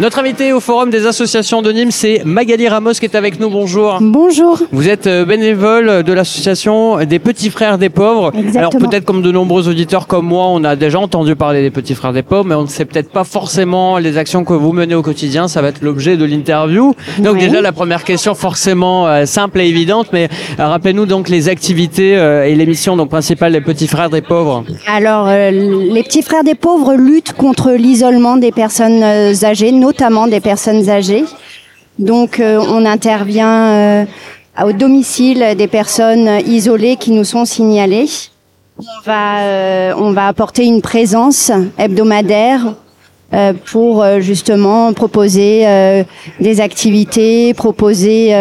Notre invité au Forum des associations de Nîmes, c'est Magali Ramos qui est avec nous. Bonjour. Bonjour. Vous êtes euh, bénévole de l'association des Petits Frères des Pauvres. Exactement. Alors peut-être comme de nombreux auditeurs comme moi, on a déjà entendu parler des Petits Frères des Pauvres, mais on ne sait peut-être pas forcément les actions que vous menez au quotidien. Ça va être l'objet de l'interview. Donc déjà la première question forcément euh, simple et évidente, mais euh, rappelez-nous donc les activités euh, et les missions donc principales des Petits Frères des Pauvres. Alors, les petits frères des pauvres luttent contre l'isolement des personnes âgées, notamment des personnes âgées. Donc, euh, on intervient euh, au domicile des personnes isolées qui nous sont signalées. On va, euh, on va apporter une présence hebdomadaire pour justement proposer des activités, proposer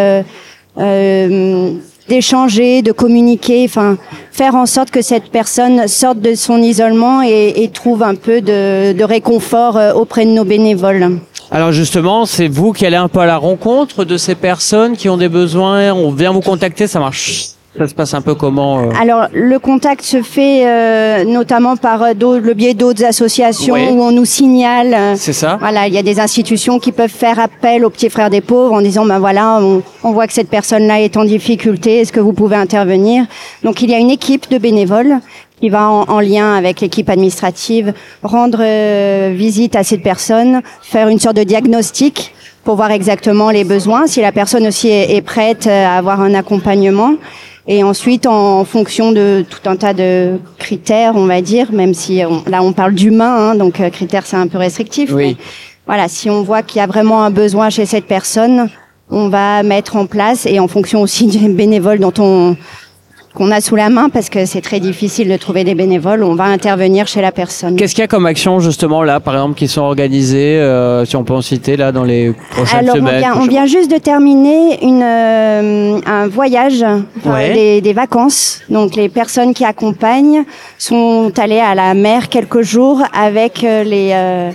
d'échanger, de communiquer, enfin faire en sorte que cette personne sorte de son isolement et, trouve un peu de, réconfort auprès de nos bénévoles. Alors justement, c'est vous qui allez un peu à la rencontre de ces personnes qui ont des besoins. On vient vous contacter, ça marche. Ça se passe un peu comment euh Alors le contact se fait euh, notamment par euh, le biais d'autres associations Oui. où on nous signale. euh, C'est ça Voilà, il y a des institutions qui peuvent faire appel aux petits frères des pauvres en disant ben voilà, on, on voit que cette personne-là est en difficulté, est-ce que vous pouvez intervenir? Donc il y a une équipe de bénévoles qui va en, en lien avec l'équipe administrative rendre euh, visite à cette personne, faire une sorte de diagnostic pour voir exactement les besoins, si la personne aussi est, est prête à avoir un accompagnement. Et ensuite, en fonction de tout un tas de critères, on va dire, même si on- là on parle d'humain, hein, donc euh, critères c'est un peu restrictif. Oui. mais voilà, si on voit qu'il y a vraiment un besoin chez cette personne, on va mettre en place et en fonction aussi des bénévoles dont on qu'on a sous la main, parce que c'est très difficile de trouver des bénévoles, on va intervenir chez la personne. Qu'est-ce qu'il y a comme action justement là, par exemple, qui sont organisées, euh, si on peut en citer là dans les prochaines Alors on semaines vient, on vient juste de terminer une, euh, un voyage, enfin, Ouais. des, des vacances. Donc les personnes qui accompagnent sont allées à la mer quelques jours avec euh, les euh,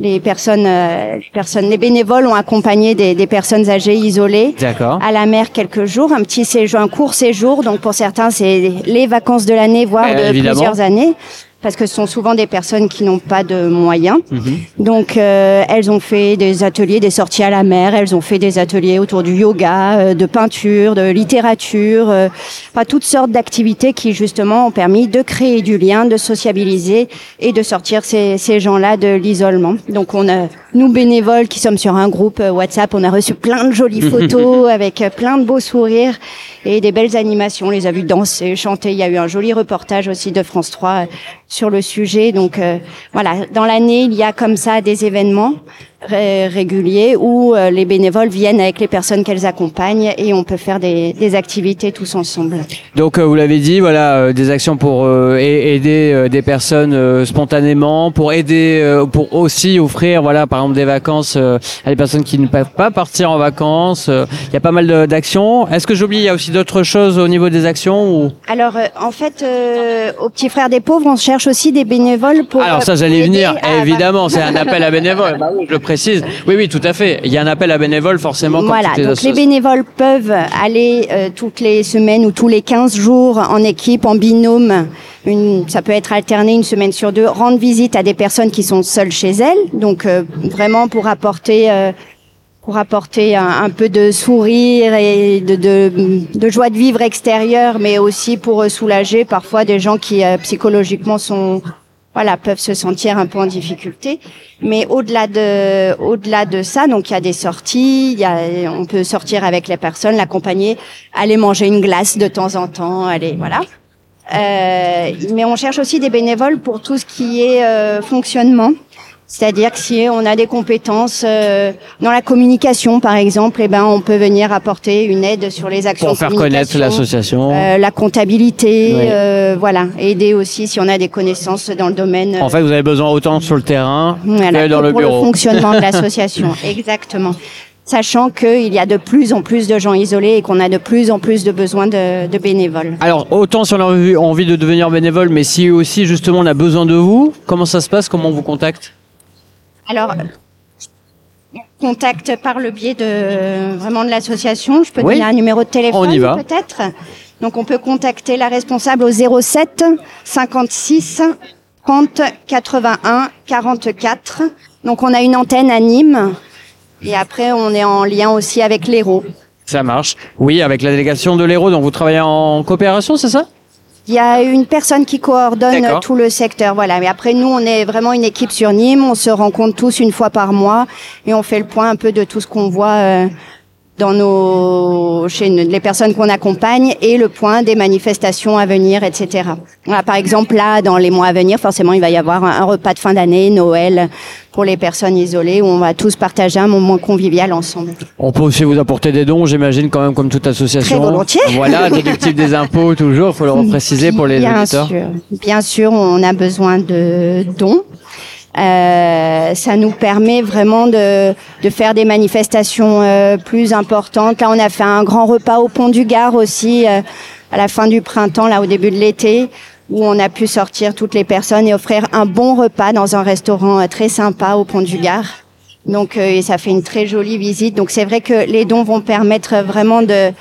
les personnes, euh, les personnes, les bénévoles ont accompagné des, des personnes âgées isolées à la mer quelques jours, un petit séjour, un court séjour. Donc pour certains, c'est les vacances de l'année, voire Euh, de évidemment. plusieurs années, parce que ce sont souvent des personnes qui n'ont pas de moyens. Mhm. Donc euh, elles ont fait des ateliers, des sorties à la mer, elles ont fait des ateliers autour du yoga, euh, de peinture, de littérature, euh, enfin toutes sortes d'activités qui justement ont permis de créer du lien, de sociabiliser et de sortir ces, ces gens-là de l'isolement. Donc on a nous bénévoles qui sommes sur un groupe euh, WhatsApp, on a reçu plein de jolies photos avec euh, plein de beaux sourires et des belles animations. On les a vus danser, chanter. Il y a eu un joli reportage aussi de France 3 euh, sur le sujet. Donc euh, voilà, dans l'année, il y a comme ça des événements ré- réguliers où euh, les bénévoles viennent avec les personnes qu'elles accompagnent et on peut faire des, des activités tous ensemble. Donc euh, vous l'avez dit, voilà, euh, des actions pour euh, aider euh, des personnes euh, spontanément, pour aider, euh, pour aussi offrir, voilà, par exemple des vacances euh, à des personnes qui ne peuvent pas partir en vacances. Euh, Il y a pas mal d'actions. Est-ce que j'oublie Il y a aussi d'autres choses au niveau des actions ou? Alors euh, en fait, euh, aux petits frères des pauvres, on cherche aussi des bénévoles pour. Alors ça, j'allais venir. à- Évidemment, c'est un appel à bénévoles. Bah oui, je le précise. Oui, oui, tout à fait. Il y a un appel à bénévoles forcément. Voilà, donc les bénévoles peuvent aller euh, toutes les semaines ou tous les 15 jours en équipe, en binôme. Une, ça peut être alterné une semaine sur deux, rendre visite à des personnes qui sont seules chez elles. Donc euh, vraiment pour apporter, euh, pour apporter un, un peu de sourire et de, de, de joie de vivre extérieure, mais aussi pour soulager parfois des gens qui euh, psychologiquement sont voilà, peuvent se sentir un peu en difficulté. Mais au-delà de, au-delà de ça, donc il y a des sorties, il y a, on peut sortir avec les personnes, l'accompagner, aller manger une glace de temps en temps, aller, voilà. Euh, mais on cherche aussi des bénévoles pour tout ce qui est euh, fonctionnement. C'est-à-dire que si on a des compétences euh, dans la communication, par exemple, eh ben on peut venir apporter une aide sur les actions pour de faire connaître l'association. Euh, la comptabilité, Oui. euh, voilà, aider aussi si on a des connaissances dans le domaine. En fait, vous avez besoin autant sur le terrain voilà, que dans que le pour bureau. le fonctionnement de l'association, exactement. Sachant qu'il y a de plus en plus de gens isolés et qu'on a de plus en plus de besoins de, de bénévoles. Alors, autant si on a envie de devenir bénévole, mais si aussi justement on a besoin de vous, comment ça se passe? Comment on vous contacte? Alors, contact par le biais de vraiment de l'association. Je peux Oui. donner un numéro de téléphone peut-être. Donc on peut contacter la responsable au 07 56 30 81 44. Donc on a une antenne à Nîmes et après on est en lien aussi avec l'Hérault. Ça marche. Oui, avec la délégation de l'Hérault, donc vous travaillez en coopération, c'est ça? Il y a une personne qui coordonne tout le secteur, voilà. Mais après, nous, on est vraiment une équipe sur Nîmes. On se rencontre tous une fois par mois et on fait le point un peu de tout ce qu'on voit euh, dans nos, chez les personnes qu'on accompagne et le point des manifestations à venir, etc. Voilà, par exemple, là, dans les mois à venir, forcément, il va y avoir un repas de fin d'année, Noël, pour les personnes isolées, où on va tous partager un moment convivial ensemble. On peut aussi vous apporter des dons, j'imagine, quand même, comme toute association. Très volontiers. Voilà, déductible des impôts, toujours, il faut le repréciser pour les Bien auditeurs. sûr, bien sûr, on a besoin de dons. Euh, ça nous permet vraiment de, de faire des manifestations euh, plus importantes. Là, on a fait un grand repas au Pont du Gard aussi euh, à la fin du printemps, là au début de l'été, où on a pu sortir toutes les personnes et offrir un bon repas dans un restaurant euh, très sympa au Pont du Gard. Donc, euh, ça fait une très jolie visite. Donc, c'est vrai que les dons vont permettre vraiment de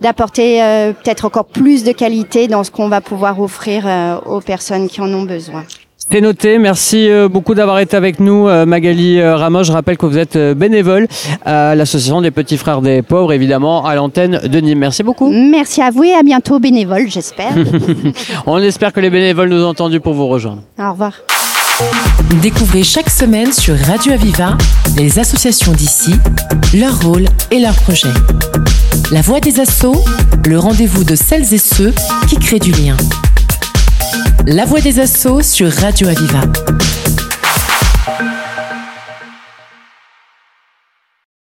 d'apporter euh, peut-être encore plus de qualité dans ce qu'on va pouvoir offrir aux personnes qui en ont besoin. C'est noté. Merci euh, beaucoup d'avoir été avec nous, euh, Magali euh, Ramos. Je rappelle que vous êtes bénévole à l'association des petits frères des pauvres, évidemment, à l'antenne de Nîmes. Merci beaucoup. Merci à vous et à bientôt bénévoles, j'espère. On espère que les bénévoles nous ont entendus pour vous rejoindre. Au revoir. Découvrez chaque semaine sur Radio Aviva les associations d'ici, leur rôle et leurs projets. La voix des assauts, le rendez-vous de celles et ceux qui créent du lien. La voix des assauts sur Radio Aviva.